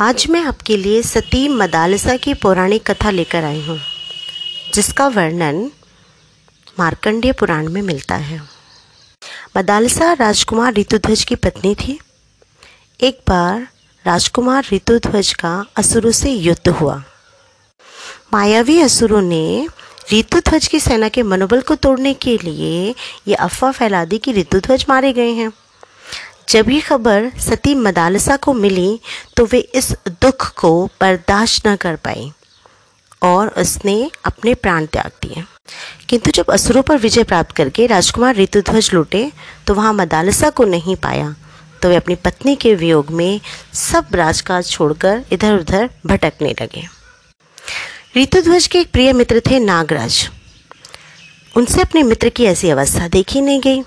आज मैं आपके लिए सती मदालसा की पौराणिक कथा लेकर आई हूँ, जिसका वर्णन मार्कंडेय पुराण में मिलता है। मदालसा राजकुमार ऋतुध्वज की पत्नी थी। एक बार राजकुमार ऋतुध्वज का असुरों से युद्ध हुआ। मायावी असुरों ने ऋतुध्वज की सेना के मनोबल को तोड़ने के लिए ये अफवाह फैला दी कि ऋतुध्वज मारे गए हैं। जब ये खबर सती मदालसा को मिली तो वे इस दुख को बर्दाश्त न कर पाई और उसने अपने प्राण त्याग दिए। किंतु जब असुरों पर विजय प्राप्त करके राजकुमार ऋतुध्वज लौटे तो वहाँ मदालसा को नहीं पाया तो वे अपनी पत्नी के वियोग में सब राजकाज छोड़कर इधर उधर भटकने लगे। ऋतुध्वज के एक प्रिय मित्र थे नागराज। उनसे अपने मित्र की ऐसी अवस्था देखी नहीं गई।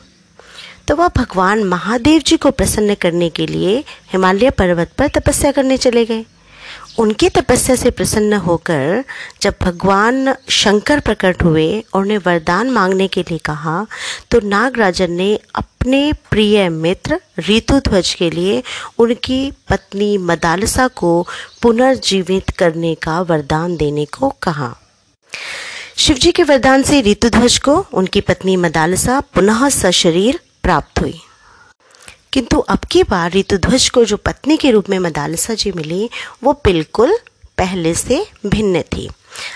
तो वह भगवान महादेव जी को प्रसन्न करने के लिए हिमालय पर्वत पर तपस्या करने चले गए। उनकी तपस्या से प्रसन्न होकर जब भगवान शंकर प्रकट हुए और उन्हें वरदान मांगने के लिए कहा तो नागराजन ने अपने प्रिय मित्र ऋतुध्वज के लिए उनकी पत्नी मदालसा को पुनर्जीवित करने का वरदान देने को कहा। शिवजी के वरदान से ऋतुध्वज को उनकी पत्नी मदालसा पुनः सशरीर प्राप्त हुई। किंतु अब की बार ऋतुध्वज को जो पत्नी के रूप में मदालसा जी मिली, वो बिल्कुल पहले से भिन्न थी।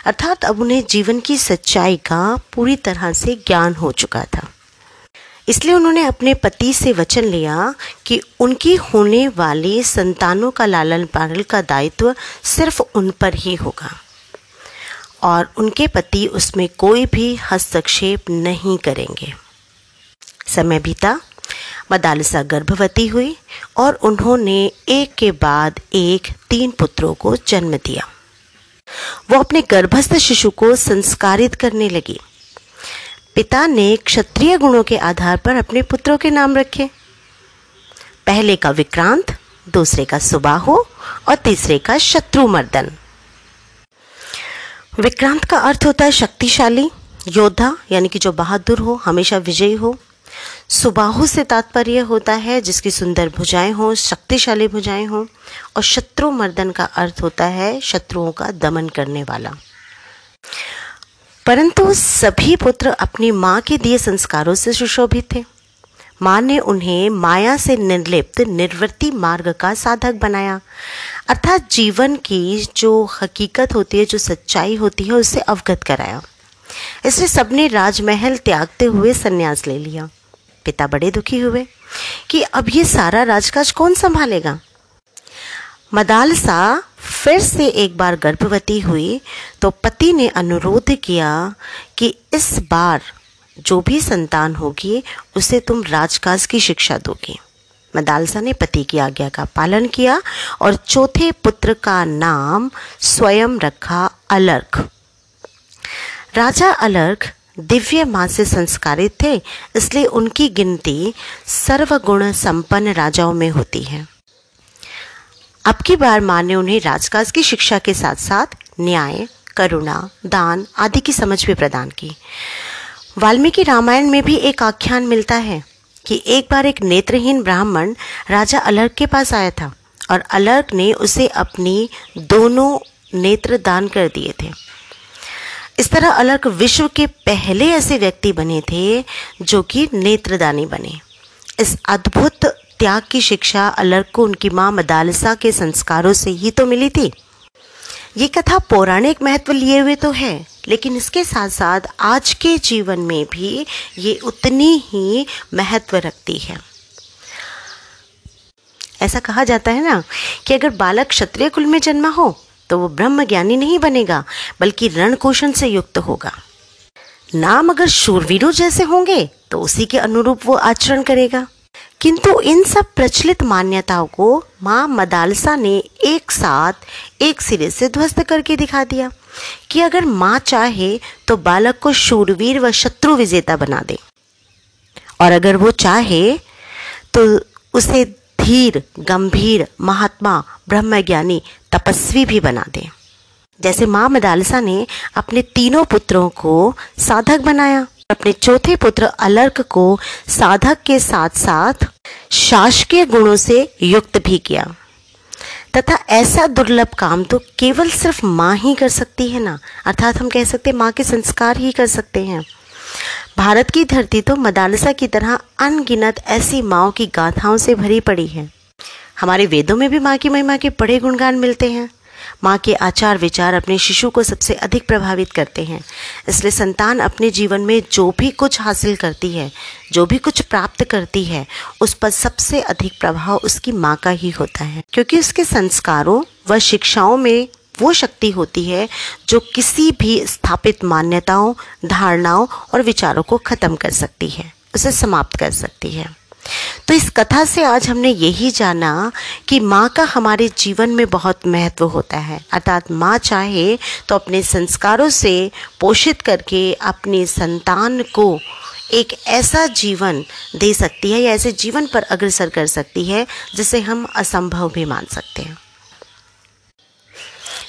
अर्थात अब उन्हें जीवन की सच्चाई का पूरी तरह से ज्ञान हो चुका था। इसलिए उन्होंने अपने पति से वचन लिया कि उनकी होने वाली संतानों का लालन पालन का दायित्व सिर्फ़ उन पर ही होगा। और उनके पति उसमें कोई भी हस्तक्षेप नहीं करेंगे। समय बीता। मदालसा गर्भवती हुई और उन्होंने एक के बाद एक, तीन पुत्रों को जन्म दिया। वो अपने गर्भस्थ शिशु को संस्कारित करने लगी। पिता ने क्षत्रिय गुणों के आधार पर अपने पुत्रों के नाम रखे। पहले का विक्रांत, दूसरे का सुबाहु और तीसरे का शत्रुमर्दन। विक्रांत का अर्थ होता है शक्तिशाली। योद्धा, यानी कि जो बहादुर हो, हमेशा विजयी हो। सुबाहु से तात्पर्य होता है, जिसकी सुंदर भुजाएँ हों, शक्तिशाली भुजाएँ हों, और शत्रु मर्दन का अर्थ होता है शत्रुओं का दमन करने वाला। परंतु सभी पुत्र अपनी माँ के दिए संस्कारों से सुशोभित थे। माँ ने उन्हें माया से निर्लिप्त, निर्वृत्ति मार्ग का साधक बनाया। अर्थात जीवन की जो हकीकत होती है, जो सच्चाई होती है उससे अवगत कराया। इसलिए सबने राजमहल त्यागते हुए संन्यास ले लिया। पिता बड़े दुखी हुए कि अब ये सारा राजकाज कौन संभालेगा? मदालसा फिर से एक बार गर्भवती हुई तो पति ने अनुरोध किया कि इस बार जो भी संतान होगी, उसे तुम राजकाज की शिक्षा दोगी। मदालसा ने पति की आज्ञा का पालन किया और चौथे पुत्र का नाम स्वयं रखा अलर्क। राजा अलर्क दिव्य माँ से संस्कारित थे, इसलिए उनकी गिनती सर्वगुण संपन्न राजाओं में होती है। अब की बार माँ ने उन्हें राजकाज की शिक्षा के साथ साथ न्याय, करुणा, दान आदि की समझ भी प्रदान की। वाल्मीकि रामायण में भी एक आख्यान मिलता है कि एक बार एक नेत्रहीन ब्राह्मण राजा अलर्क के पास आया था और अलर्क ने उसे अपनी दोनों नेत्र दान कर दिए थे। इस तरह अलर्क विश्व के पहले ऐसे व्यक्ति बने थे जो कि नेत्रदानी बने। इस अद्भुत त्याग की शिक्षा अलर्क को उनकी माँ मदालसा के संस्कारों से ही तो मिली थी। ये कथा पौराणिक महत्व लिए हुए तो है, लेकिन इसके साथ साथ आज के जीवन में भी ये उतनी ही महत्व रखती है। ऐसा कहा जाता है ना कि अगर बालक क्षत्रिय कुल में जन्मा हो तो वो ब्रह्म ज्ञानी नहीं बनेगा, बल्कि रणकोशन से युक्त होगा। नाम अगर शूरवीरों जैसे होंगे तो उसी के अनुरूप वो आचरण करेगा। किंतु इन सब प्रचलित मान्यताओं को माँ मदालसा ने एक साथ, एक सिरे से ध्वस्त करके दिखा दिया कि अगर माँ चाहे तो बालक को शूरवीर व शत्रु विजेता बना दे। और अगर वो चाहे तो उसे धीर गंभीर महात्मा, ब्रह्मज्ञानी तपस्वी भी बना दे। जैसे माँ मदालसा ने अपने तीनों पुत्रों को साधक बनाया, अपने चौथे पुत्र अलर्क को साधक के साथ साथ शासकीय गुणों से युक्त भी किया। तथा ऐसा दुर्लभ काम तो केवल सिर्फ़ माँ ही कर सकती है ना? अर्थात हम कह सकते हैं माँ के संस्कार ही कर सकते हैं। भारत की धरती तो मदालसा की तरह अनगिनत ऐसी माओ की गाथाओं से भरी पड़ी है। हमारे वेदों में भी माँ की महिमा के बड़े गुणगान मिलते हैं। माँ के आचार विचार अपने शिशु को सबसे अधिक प्रभावित करते हैं। इसलिए संतान अपने जीवन में जो भी कुछ हासिल करती है, जो भी कुछ प्राप्त करती है, उस पर सबसे अधिक प्रभाव उसकी माँ का ही होता है। क्योंकि उसके संस्कारों व शिक्षाओं में वो शक्ति होती है जो किसी भी स्थापित मान्यताओं, धारणाओं और विचारों को खत्म कर सकती है, उसे समाप्त कर सकती है। तो इस कथा से आज हमने यही जाना कि माँ का हमारे जीवन में बहुत महत्व होता है। अर्थात माँ चाहे तो अपने संस्कारों से पोषित करके अपने संतान को एक ऐसा जीवन दे सकती है या ऐसे जीवन पर अग्रसर कर सकती है जिसे हम असंभव भी मान सकते हैं।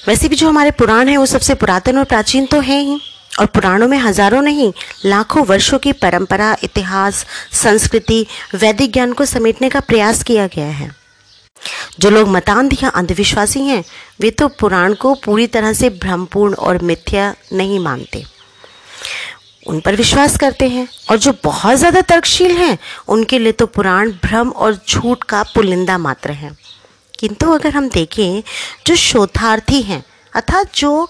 वैसे भी जो हमारे पुराण हैं, वो सबसे पुरातन और प्राचीन तो हैं ही। और पुराणों में हज़ारों नहीं, लाखों वर्षों की परंपरा, इतिहास, संस्कृति, वैदिक ज्ञान को समेटने का प्रयास किया गया है। जो लोग मतांध या अंधविश्वासी हैं, वे तो पुराण को पूरी तरह से भ्रमपूर्ण और मिथ्या नहीं मानते। उन पर विश्वास करते हैं, और जो बहुत ज़्यादा तर्कशील हैं, उनके लिए तो पुराण भ्रम और झूठ का पुलिंदा मात्र है। किंतु अगर हम देखें, जो शोधार्थी हैं, अर्थात जो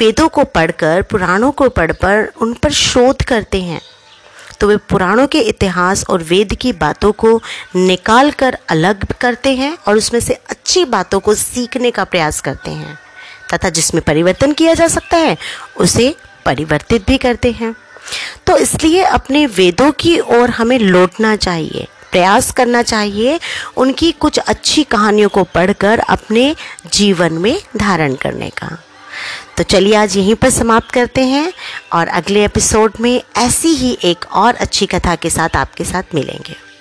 वेदों को पढ़कर, पुराणों को पढ़कर, उन पर शोध करते हैं तो वे पुराणों के इतिहास और वेद की बातों को निकाल कर अलग करते हैं और उसमें से अच्छी बातों को सीखने का प्रयास करते हैं, तथा जिसमें परिवर्तन किया जा सकता है, उसे परिवर्तित भी करते हैं। तो इसलिए अपने वेदों की ओर हमें लौटना चाहिए। प्रयास करना चाहिए, उनकी कुछ अच्छी कहानियों को पढ़कर अपने जीवन में धारण करने का। तो चलिए आज यहीं पर समाप्त करते हैं और अगले एपिसोड में ऐसी ही एक और अच्छी कथा के साथ आपके साथ मिलेंगे।